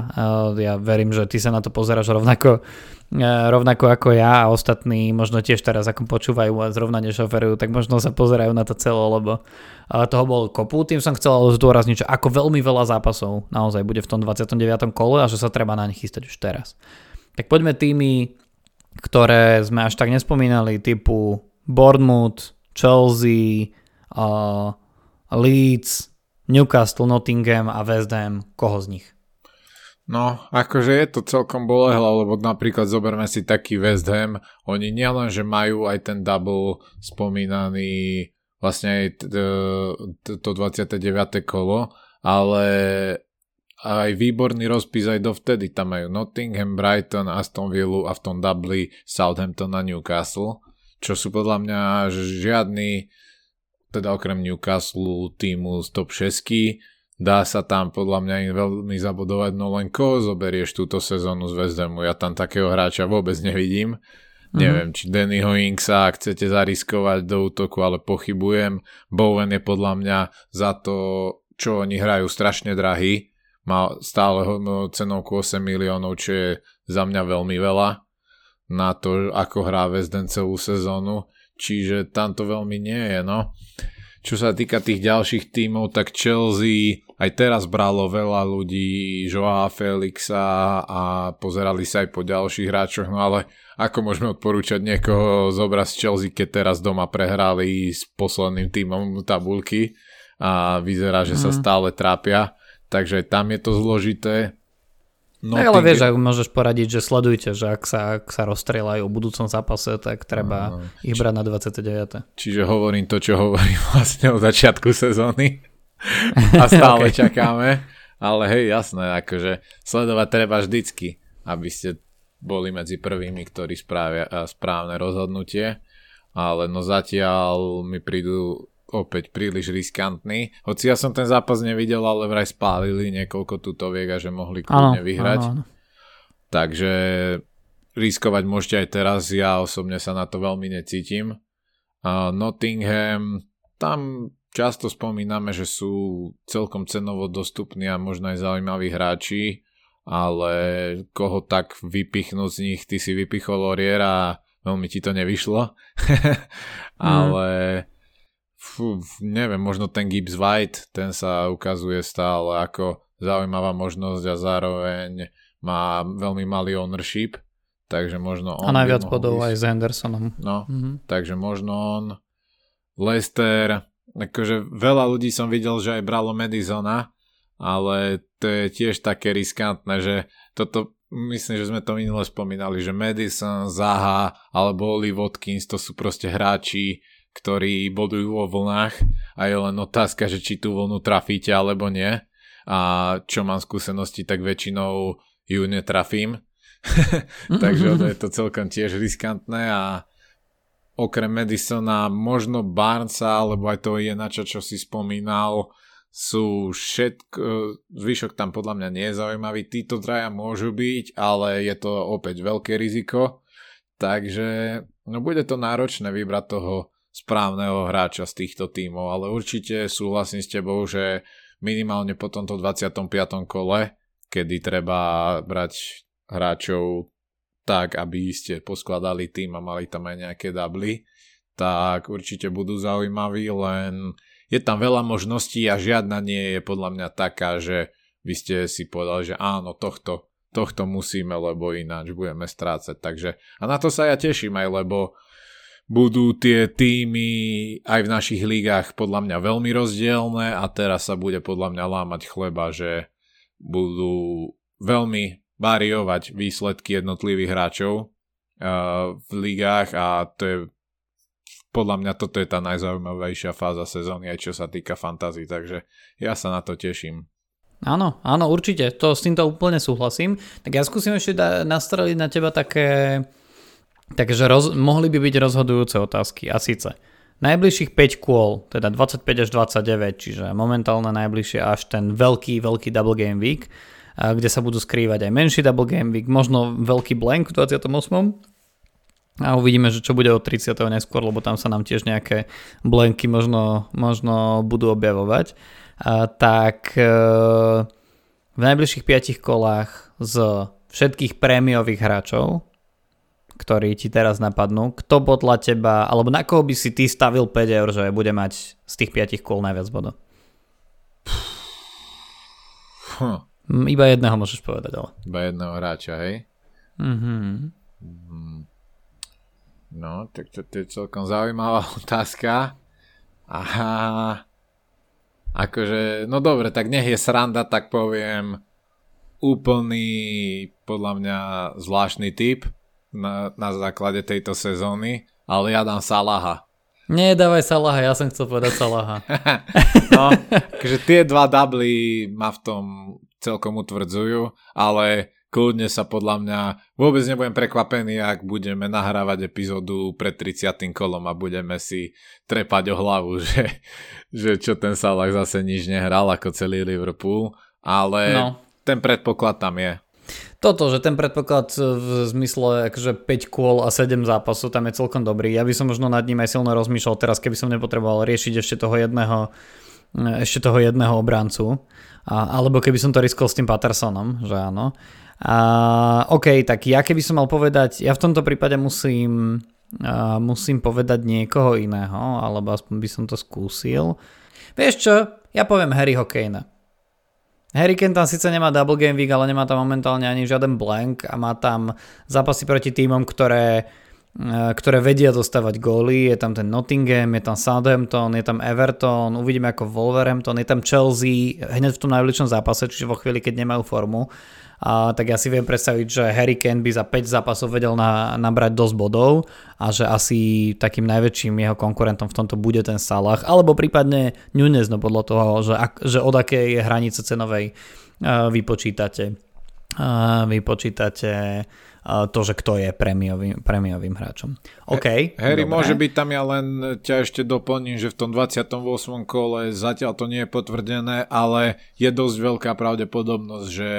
ja verím, že ty sa na to pozeráš rovnako E, rovnako ako ja a ostatní možno tiež teraz ako počúvajú a zrovna nešoferujú, tak možno sa pozerajú na to celé, lebo e, toho bol kopu. Tým som chcel zdôrazniť, že ako veľmi veľa zápasov naozaj bude v tom 29. kole a že sa treba na nich chystať už teraz. Tak poďme tými, ktoré sme až tak nespomínali, typu Bournemouth, Chelsea, uh, Leeds, Newcastle, Nottingham a West Ham. Koho z nich? No, akože je to celkom bolehlo, lebo napríklad zoberme si taký West Ham, oni nielen, že majú aj ten double spomínaný vlastne aj to 29. kolo, ale aj výborný rozpis aj dovtedy. Tam majú Nottingham, Brighton, Aston Villa a v tom double Southampton a Newcastle, čo sú podľa mňa žiadny, teda okrem Newcastle týmu z top 6 dá sa tam podľa mňa im veľmi zabudovať, no len koho zoberieš túto sezónu z West Hamu, ja tam takého hráča vôbec nevidím. Mm-hmm. Neviem, či Dannyho Inksa chcete zariskovať do útoku, ale pochybujem. Bowen je podľa mňa za to, čo oni hrajú, strašne drahý. Má stále cenovku 8 miliónov, čo je za mňa veľmi veľa na to, ako hrá West Ham celú sezónu. Čiže tam to veľmi nie je, no. Čo sa týka tých ďalších tímov, tak Chelsea aj teraz bralo veľa ľudí, Joa Felixa a pozerali sa aj po ďalších hráčoch, no ale ako môžeme odporúčať niekoho z Chelsea, keď teraz doma prehrali s posledným týmom tabulky a vyzerá, že sa mhm. stále trápia. takže tam je to zložité. No, tak ale vieš, ak môžeš poradiť, že sledujte, že ak sa, ak sa rozstrieľajú v budúcom zápase, tak treba uh, ich brať na 29. Čiže hovorím to, čo hovorím vlastne od začiatku sezóny a stále okay. čakáme. Ale hej, jasné, akože sledovať treba vždycky, aby ste boli medzi prvými, ktorí spravia správne rozhodnutie. Ale no zatiaľ mi prídu opäť príliš riskantný. Hoci ja som ten zápas nevidel, ale vraj spálili niekoľko tutoviek a že mohli kľudne vyhrať. Áno, áno. Takže riskovať môžete aj teraz, ja osobne sa na to veľmi necítim. Uh, Nottingham, tam často spomíname, že sú celkom cenovo dostupní a možno aj zaujímaví hráči, ale koho tak vypichnúť z nich, ty si vypichol Oriera a veľmi ti to nevyšlo. ale mm fú, neviem, možno ten Gibbs White, ten sa ukazuje stále ako zaujímavá možnosť a zároveň má veľmi malý ownership, takže možno on... A najviac bodov aj s Hendersonom. No, mm-hmm. takže možno on, Lester, akože veľa ľudí som videl, že aj bralo Madisona, ale to je tiež také riskantné, že toto myslím, že sme to minule spomínali, že Madison, Zaha alebo Oli Watkins to sú proste hráči, ktorí bodujú vo vlnách a je len otázka, že či tú vlnu trafíte alebo nie. A čo mám skúsenosti, tak väčšinou ju netrafím. Takže je to celkom tiež riskantné a okrem Madisona možno Barnesa alebo aj toho Jenača, čo si spomínal, sú všetko, zvyšok tam podľa mňa nie je zaujímavý, títo traja môžu byť, ale je to opäť veľké riziko, takže no bude to náročné vybrať toho správneho hráča z týchto tímov, ale určite súhlasím s tebou, že minimálne po tomto 25. kole, kedy treba brať hráčov tak, aby ste poskladali tým a mali tam aj nejaké dubly, tak určite budú zaujímaví, len je tam veľa možností a žiadna nie je podľa mňa taká, že by ste si povedali, že áno, tohto, tohto musíme, lebo ináč budeme strácať. Takže, a na to sa ja teším aj, lebo budú tie týmy aj v našich lígach podľa mňa veľmi rozdielne a teraz sa bude podľa mňa lámať chleba, že budú veľmi variovať výsledky jednotlivých hráčov uh, v ligách a to je podľa mňa toto je tá najzaujímavejšia fáza sezóny aj čo sa týka fantází, takže ja sa na to teším. Áno, áno, určite, to s týmto úplne súhlasím. Tak ja skúsim ešte da- nastreliť na teba také Takže roz, mohli by byť rozhodujúce otázky a síce najbližších 5 kôl, teda 25 až 29, čiže momentálne najbližšie až ten veľký, veľký double game week, kde sa budú skrývať aj menší double game week, možno veľký blank v 28. A uvidíme, že čo bude od 30. neskôr, lebo tam sa nám tiež nejaké blanky možno, možno budú objavovať. A, tak e, v najbližších 5 kolách z všetkých prémiových hráčov, ktorí ti teraz napadnú, kto podľa teba, alebo na koho by si ty stavil 5 eur, že bude mať z tých 5 kôl najviac bodov? Hm. Iba jedného môžeš povedať, ale. Iba jedného hráča, hej? Mhm. Mm. No, tak to, to je celkom zaujímavá otázka. Aha. Akože, no dobre, tak nech je sranda, tak poviem úplný, podľa mňa, zvláštny typ na, na základe tejto sezóny, ale ja dám Salaha. Nie, dávaj Salaha, ja som chcel povedať Salaha. no, takže tie dva dubly ma v tom celkom utvrdzujú, ale kľudne sa podľa mňa vôbec nebudem prekvapený, ak budeme nahrávať epizódu pred 30. kolom a budeme si trepať o hlavu, že, že čo ten Salah zase nič nehral ako celý Liverpool, ale no. ten predpoklad tam je toto, že ten predpoklad v zmysle akože 5 kôl a 7 zápasov tam je celkom dobrý. Ja by som možno nad ním aj silno rozmýšľal teraz, keby som nepotreboval riešiť ešte toho jedného ešte toho jedného obrancu. A, alebo keby som to riskol s tým Pattersonom, že áno. A, OK, tak ja keby som mal povedať, ja v tomto prípade musím, a, musím povedať niekoho iného, alebo aspoň by som to skúsil. Vieš čo, ja poviem Harryho Kanea. Harry Kane tam síce nemá double game week, ale nemá tam momentálne ani žiaden blank a má tam zápasy proti týmom, ktoré ktoré vedia dostávať góly. Je tam ten Nottingham, je tam Southampton, je tam Everton, uvidíme ako Wolverhampton, je tam Chelsea hneď v tom najbližšom zápase, čiže vo chvíli, keď nemajú formu. A, tak ja si viem predstaviť, že Harry Kane by za 5 zápasov vedel na, nabrať dosť bodov a že asi takým najväčším jeho konkurentom v tomto bude ten Salah, alebo prípadne Nunez, no podľa toho, že, ak, že od akej hranice cenovej uh, vypočítate, uh, vypočítate to, že kto je prémiovým, prémiovým hráčom. OK. Harry dobre. môže byť tam, ja len ťa ešte doplním, že v tom 28. kole zatiaľ to nie je potvrdené, ale je dosť veľká pravdepodobnosť, že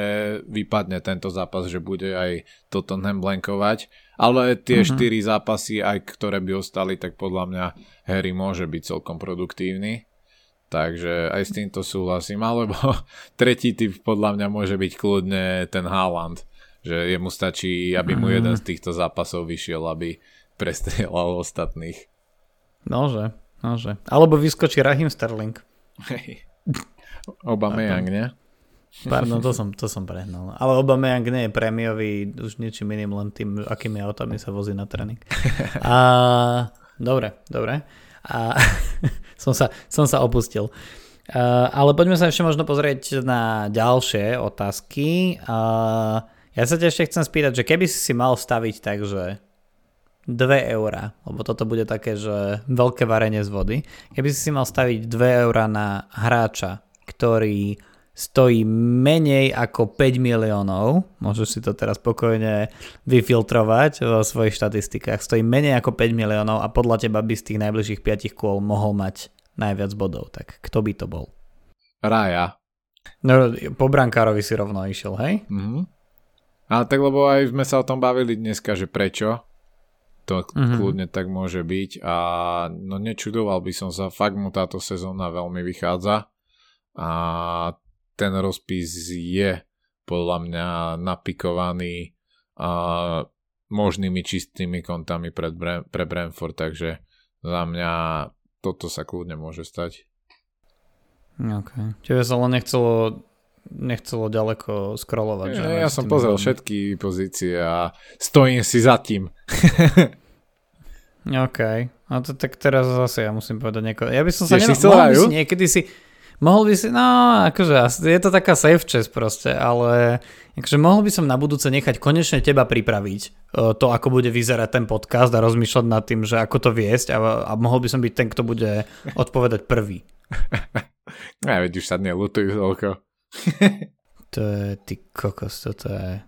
vypadne tento zápas, že bude aj Tottenham blankovať. Ale tie uh-huh. štyri zápasy, aj ktoré by ostali, tak podľa mňa Harry môže byť celkom produktívny. Takže aj s týmto súhlasím. Alebo tretí typ podľa mňa môže byť kľudne ten Haaland že jemu stačí, aby mu jeden z týchto zápasov vyšiel, aby prestrelal ostatných. Nože, nože. Alebo vyskočí Rahim Sterling. Hej. Obameyang, nie? Pardon, to som, to som prehnal. Ale Obameyang nie je prémiový už niečím iným, len tým, akými autami sa vozí na tréning. A, dobre, dobre. A, som, sa, som sa opustil. Uh, ale poďme sa ešte možno pozrieť na ďalšie otázky. Uh, ja sa ťa ešte chcem spýtať, že keby si si mal staviť tak, že 2 eurá, lebo toto bude také, že veľké varenie z vody, keby si si mal staviť 2 eurá na hráča, ktorý stojí menej ako 5 miliónov, môžeš si to teraz spokojne vyfiltrovať vo svojich štatistikách, stojí menej ako 5 miliónov a podľa teba by z tých najbližších 5 kôl mohol mať najviac bodov, tak kto by to bol? Raja. No, po brankárovi si rovno išiel, hej? Mhm. Ale tak lebo aj sme sa o tom bavili dneska, že prečo to mm-hmm. kľudne tak môže byť a no nečudoval by som sa, fakt mu táto sezóna veľmi vychádza a ten rozpis je podľa mňa napikovaný a možnými čistými kontami pred Bre- pre Brentford, takže za mňa toto sa kľudne môže stať. OK. Tebe sa len nechcelo nechcelo ďaleko scrollovať. Že? Ja, ja som pozrel bol... všetky pozície a stojím si za tým. OK. A to tak teraz zase ja musím povedať nieko. Ja by som sa nemal, si mohol by si niekedy si mohol by si, no akože je to taká safe chest proste, ale akože mohol by som na budúce nechať konečne teba pripraviť to, ako bude vyzerať ten podcast a rozmýšľať nad tým, že ako to viesť a, a mohol by som byť ten, kto bude odpovedať prvý. Ja veď už sa nelutujú toľko. to je, ty kokos, toto je...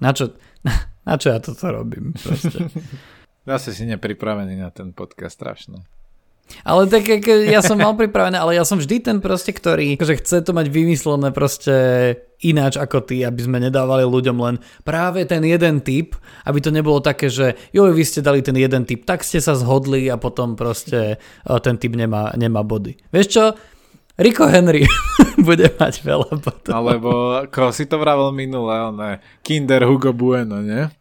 Na čo, na, na čo ja toto robím proste? Zase si nepripravený na ten podcast, strašné. Ale tak ja som mal pripravené, ale ja som vždy ten proste, ktorý že chce to mať vymyslené proste ináč ako ty, aby sme nedávali ľuďom len práve ten jeden typ, aby to nebolo také, že jo, vy ste dali ten jeden typ, tak ste sa zhodli a potom proste ten typ nemá, nemá body. Vieš čo? Rico Henry bude mať veľa potom. Alebo, ako si to vravel minule, ne? Kinder Hugo Bueno, nie?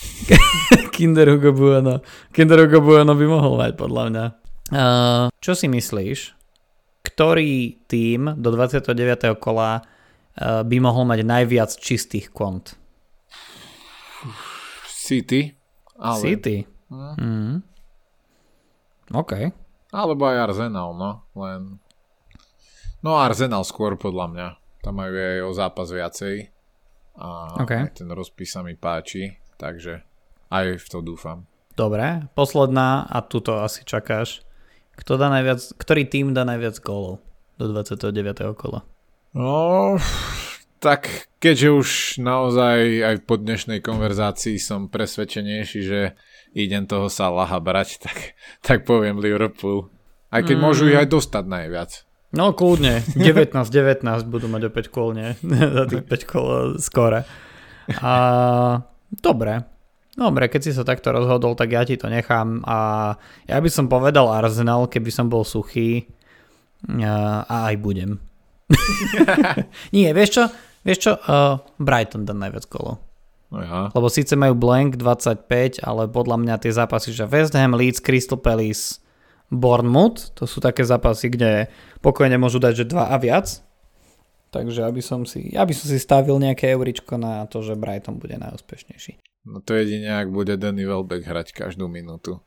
Kinder Hugo Bueno. Kinder Hugo Bueno by mohol mať, podľa mňa. Uh, čo si myslíš, ktorý tým do 29. kola uh, by mohol mať najviac čistých kont? City. Ale... City. Hm. Mm. OK. Alebo aj Arsenal, no. Len No Arsenal skôr podľa mňa. Tam majú aj o zápas viacej. A okay. aj ten rozpis sa mi páči, takže aj v to dúfam. Dobre, posledná a tuto asi čakáš. Kto dá najviac, ktorý tým dá najviac gólov do 29. kola? No, tak keďže už naozaj aj po dnešnej konverzácii som presvedčenejší, že idem toho sa laha brať, tak, tak poviem Liverpool. Aj keď mm. môžu ich aj dostať najviac. No kľudne, 19-19 budú mať opäť kôl, nie? Za tých 5 kôl skore. A dobre, dobre, keď si sa takto rozhodol, tak ja ti to nechám a ja by som povedal Arsenal, keby som bol suchý a, a aj budem. Nie, vieš čo? Vieš čo? Uh, Brighton dá najviac kolov. Aha. Lebo síce majú blank 25, ale podľa mňa tie zápasy, že West Ham, Leeds, Crystal Palace, Bournemouth, to sú také zápasy, kde pokojne môžu dať, že dva a viac. Takže aby som si, aby som si stavil nejaké euričko na to, že Brighton bude najúspešnejší. No to jedine, ak bude Danny Welbeck hrať každú minútu.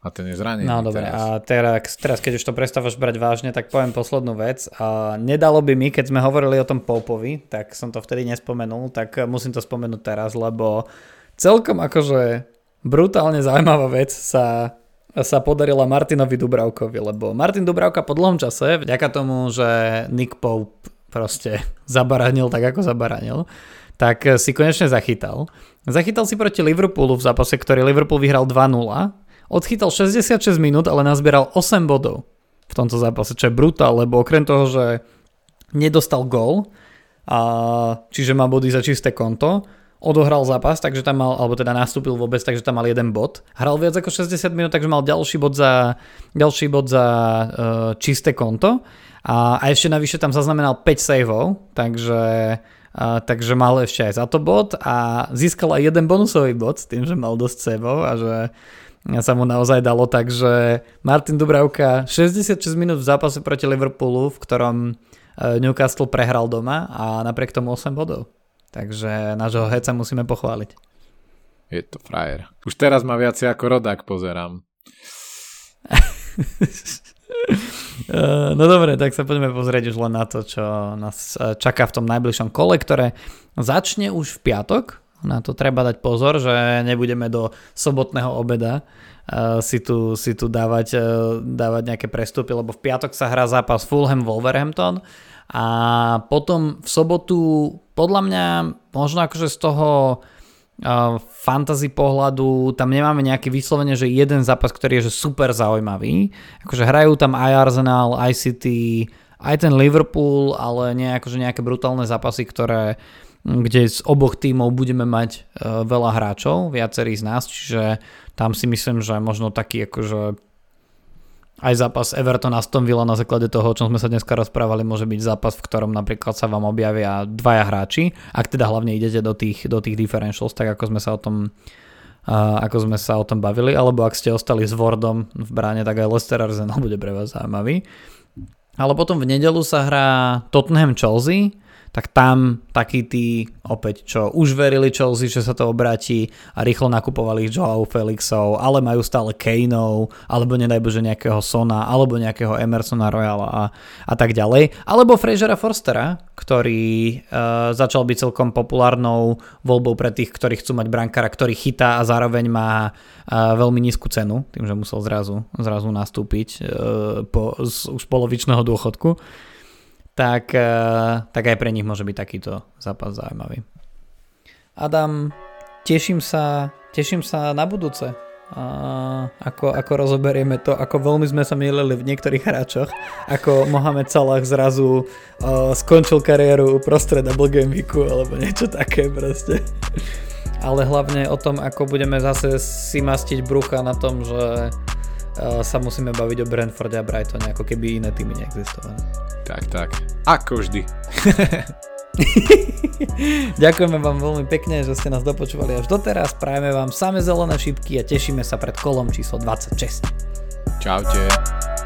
A ten je zranený No dobre, a teraz, teraz keď už to prestávaš brať vážne, tak poviem poslednú vec. A nedalo by mi, keď sme hovorili o tom Popovi, tak som to vtedy nespomenul, tak musím to spomenúť teraz, lebo celkom akože brutálne zaujímavá vec sa, sa podarila Martinovi Dubravkovi, lebo Martin Dubravka po dlhom čase, vďaka tomu, že Nick Pope proste zabaranil tak, ako zabaranil, tak si konečne zachytal. Zachytal si proti Liverpoolu v zápase, ktorý Liverpool vyhral 2-0 odchytal 66 minút, ale nazbieral 8 bodov v tomto zápase, čo je brutál, lebo okrem toho, že nedostal gól, a, čiže má body za čisté konto, odohral zápas, takže tam mal, alebo teda nastúpil vôbec, takže tam mal jeden bod. Hral viac ako 60 minút, takže mal ďalší bod za, ďalší bod za uh, čisté konto. A, a ešte navyše tam zaznamenal 5 saveov, takže, uh, takže mal ešte aj za to bod a získal aj jeden bonusový bod s tým, že mal dosť saveov a že sa mu naozaj dalo, takže Martin Dubravka 66 minút v zápase proti Liverpoolu, v ktorom e, Newcastle prehral doma a napriek tomu 8 bodov. Takže nášho heca musíme pochváliť. Je to frajer. Už teraz ma viac ako rodák pozerám. E, no dobre, tak sa poďme pozrieť už len na to, čo nás e, čaká v tom najbližšom kole, ktoré začne už v piatok na to treba dať pozor, že nebudeme do sobotného obeda uh, si, tu, si tu dávať, dávať nejaké prestupy, lebo v piatok sa hrá zápas Fulham Wolverhampton a potom v sobotu podľa mňa možno akože z toho uh, fantasy pohľadu tam nemáme nejaký vyslovene, že jeden zápas, ktorý je že super zaujímavý. Akože hrajú tam aj Arsenal, aj City, aj ten Liverpool, ale nie akože nejaké brutálne zápasy, ktoré kde z oboch tímov budeme mať e, veľa hráčov, viacerí z nás, čiže tam si myslím, že možno taký akože aj zápas Everton Aston Villa na základe toho, o čom sme sa dneska rozprávali, môže byť zápas, v ktorom napríklad sa vám objavia dvaja hráči, ak teda hlavne idete do tých, do tých differentials, tak ako sme sa o tom uh, ako sme sa o tom bavili, alebo ak ste ostali s Wordom v bráne, tak aj Leicester Arsenal bude pre vás zaujímavý. Ale potom v nedelu sa hrá Tottenham Chelsea, tak tam takí tí opäť, čo už verili Chelsea, že sa to obráti a rýchlo nakupovali Joao Felixov, ale majú stále Kaneov, alebo nedaj Bože nejakého Sona, alebo nejakého Emersona Royala a, a tak ďalej. Alebo Frasera Forstera, ktorý uh, začal byť celkom populárnou voľbou pre tých, ktorí chcú mať brankára, ktorý chytá a zároveň má uh, veľmi nízku cenu, tým, že musel zrazu, zrazu nastúpiť uh, po, z už polovičného dôchodku tak, eh, tak aj pre nich môže byť takýto zápas zaujímavý. Adam, teším sa, teším sa na budúce. A ako, ako rozoberieme to, ako veľmi sme sa milili v niektorých hráčoch, ako Mohamed Salah zrazu uh, skončil kariéru uprostred Double Game Weeku alebo niečo také proste. Ale hlavne o tom, ako budeme zase si mastiť brucha na tom, že sa musíme baviť o Brentforde a Brightone, ako keby iné týmy neexistovali. Tak, tak. Ako vždy. Ďakujeme vám veľmi pekne, že ste nás dopočúvali až doteraz. Prajeme vám same zelené šipky a tešíme sa pred kolom číslo 26. Čaute.